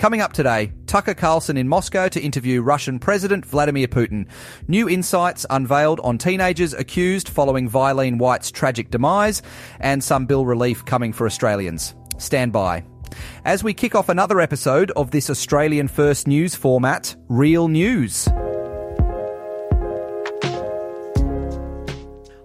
Coming up today, Tucker Carlson in Moscow to interview Russian President Vladimir Putin. New insights unveiled on teenagers accused following Vyleen White's tragic demise, and some bill relief coming for Australians. Stand by. As we kick off another episode of this Australian First News format, Real News.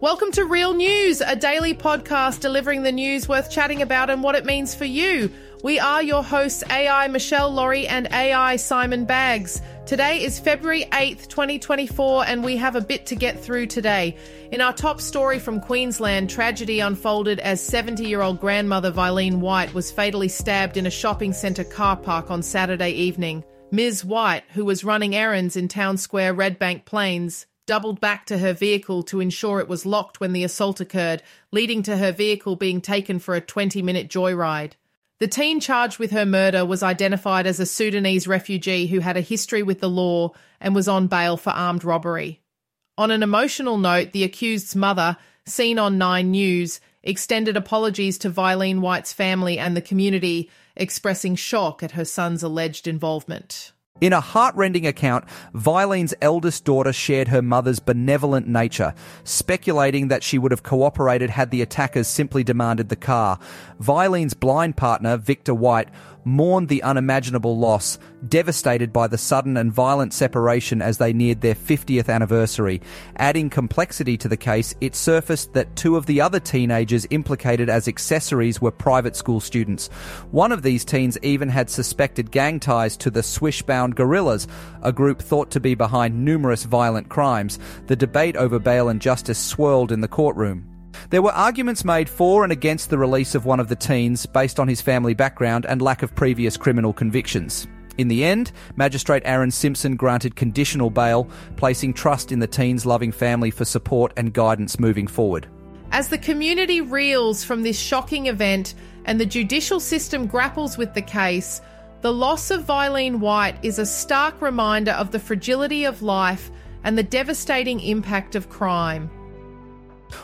Welcome to Real News, a daily podcast delivering the news worth chatting about and what it means for you. We are your hosts, AI Meshel Laurie and AI Simon Baggs. Today is February 8th, 2024, and we have a bit to get through today. In our top story from Queensland, tragedy unfolded as 70 year old grandmother Vyleen White was fatally stabbed in a shopping centre car park on Saturday evening. Ms. White, who was running errands in Town Square, Redbank Plains, doubled back to her vehicle to ensure it was locked when the assault occurred, leading to her vehicle being taken for a 20 minute joyride. The teen charged with her murder was identified as a Sudanese refugee who had a history with the law and was on bail for armed robbery. On an emotional note, the accused's mother, seen on Nine News, extended apologies to Vyleen White's family and the community, expressing shock at her son's alleged involvement. In a heartrending account, Vyleen's eldest daughter shared her mother's benevolent nature, speculating that she would have cooperated had the attackers simply demanded the car. Vyleen's blind partner, Victor White, mourned the unimaginable loss, devastated by the sudden and violent separation as they neared their 50th anniversary. Adding complexity to the case, it surfaced that two of the other teenagers implicated as accessories were private school students. One of these teens even had suspected gang ties to the Swishbound Gorillas, a group thought to be behind numerous violent crimes. The debate over bail and justice swirled in the courtroom. There were arguments made for and against the release of one of the teens based on his family background and lack of previous criminal convictions. In the end, Magistrate Aaron Simpson granted conditional bail, placing trust in the teen's loving family for support and guidance moving forward. As the community reels from this shocking event and the judicial system grapples with the case, the loss of Vyleen White is a stark reminder of the fragility of life and the devastating impact of crime.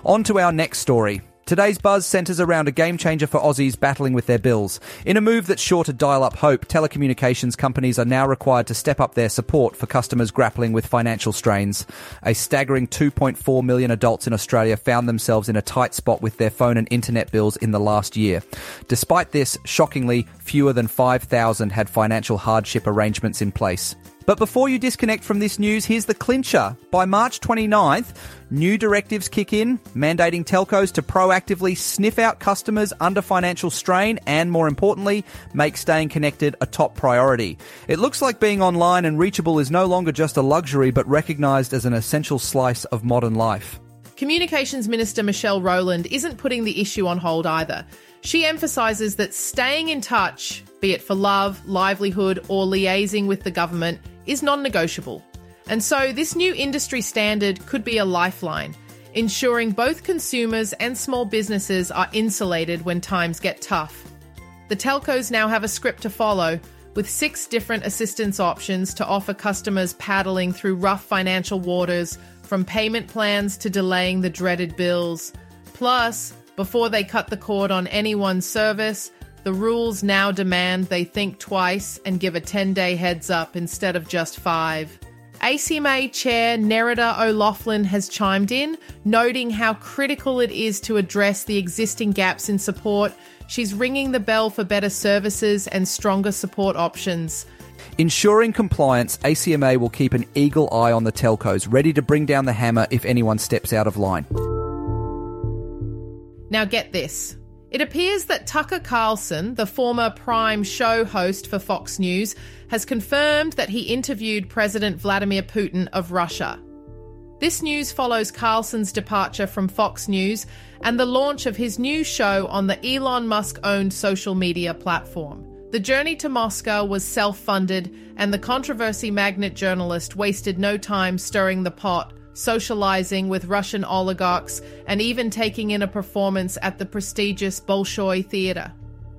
On to our next story. Today's buzz centres around a game changer for Aussies battling with their bills. In a move that's sure to dial up hope, telecommunications companies are now required to step up their support for customers grappling with financial strains. A staggering 2.4 million adults in Australia found themselves in a tight spot with their phone and internet bills in the last year. Despite this, shockingly, fewer than 5,000 had financial hardship arrangements in place. But before you disconnect from this news, here's the clincher. By March 29th, new directives kick in, mandating telcos to proactively sniff out customers under financial strain and, more importantly, make staying connected a top priority. It looks like being online and reachable is no longer just a luxury, but recognised as an essential slice of modern life. Communications Minister Michelle Rowland isn't putting the issue on hold either. She emphasises that staying in touch, be it for love, livelihood, or liaising with the government, is non negotiable. And so, this new industry standard could be a lifeline, ensuring both consumers and small businesses are insulated when times get tough. The telcos now have a script to follow, with six different assistance options to offer customers paddling through rough financial waters, from payment plans to delaying the dreaded bills. Plus, before they cut the cord on anyone's service, the rules now demand they think twice and give a 10 day heads up instead of just five. ACMA Chair Nerida O'Loughlin has chimed in, noting how critical it is to address the existing gaps in support. She's ringing the bell for better services and stronger support options. Ensuring compliance, ACMA will keep an eagle eye on the telcos, ready to bring down the hammer if anyone steps out of line. Now, get this. It appears that Tucker Carlson, the former Prime show host for Fox News, has confirmed that he interviewed President Vladimir Putin of Russia. This news follows Carlson's departure from Fox News and the launch of his new show on the Elon Musk owned social media platform. The journey to Moscow was self funded, and the controversy magnet journalist wasted no time stirring the pot, socializing with Russian oligarchs, and even taking in a performance at the prestigious Bolshoi Theatre.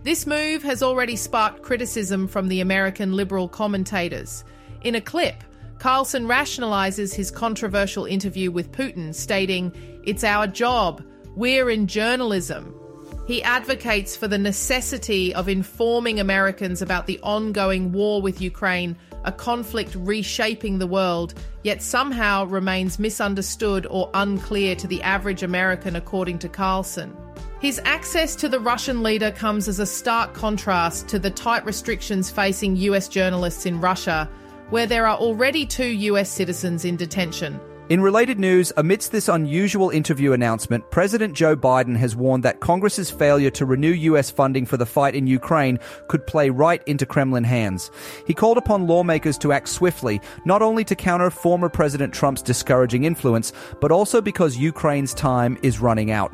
This move has already sparked criticism from the American liberal commentators. In a clip, Carlson rationalizes his controversial interview with Putin, stating, It's our job. We're in journalism. He advocates for the necessity of informing Americans about the ongoing war with Ukraine, a conflict reshaping the world, yet somehow remains misunderstood or unclear to the average American, according to Carlson. His access to the Russian leader comes as a stark contrast to the tight restrictions facing US journalists in Russia where there are already two US citizens in detention. In related news, amidst this unusual interview announcement, President Joe Biden has warned that Congress's failure to renew US funding for the fight in Ukraine could play right into Kremlin hands. He called upon lawmakers to act swiftly, not only to counter former President Trump's discouraging influence, but also because Ukraine's time is running out.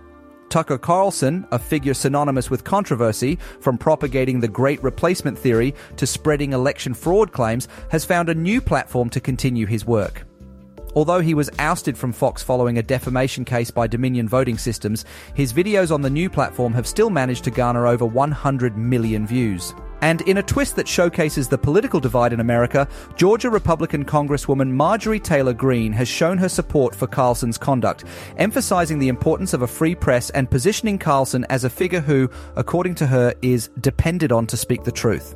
Tucker Carlson, a figure synonymous with controversy, from propagating the great replacement theory to spreading election fraud claims, has found a new platform to continue his work. Although he was ousted from Fox following a defamation case by Dominion Voting Systems, his videos on the new platform have still managed to garner over 100 million views. And in a twist that showcases the political divide in America, Georgia Republican Congresswoman Marjorie Taylor Greene has shown her support for Carlson's conduct, emphasizing the importance of a free press and positioning Carlson as a figure who, according to her, is depended on to speak the truth.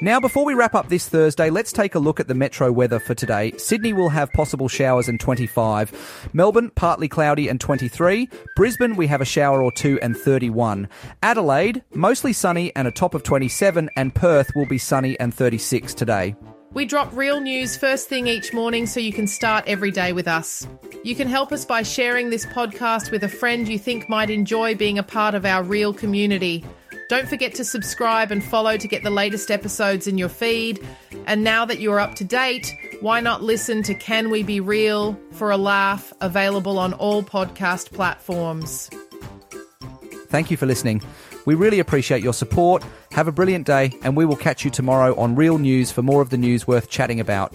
Now, before we wrap up this Thursday, let's take a look at the metro weather for today. Sydney will have possible showers and 25. Melbourne, partly cloudy and 23. Brisbane, we have a shower or two and 31. Adelaide, mostly sunny and a top of 27. And Perth will be sunny and 36 today. We drop real news first thing each morning so you can start every day with us. You can help us by sharing this podcast with a friend you think might enjoy being a part of our real community. Don't forget to subscribe and follow to get the latest episodes in your feed. And now that you're up to date, why not listen to Can We Be Real for a Laugh, available on all podcast platforms. Thank you for listening. We really appreciate your support. Have a brilliant day, and we will catch you tomorrow on Real News for more of the news worth chatting about.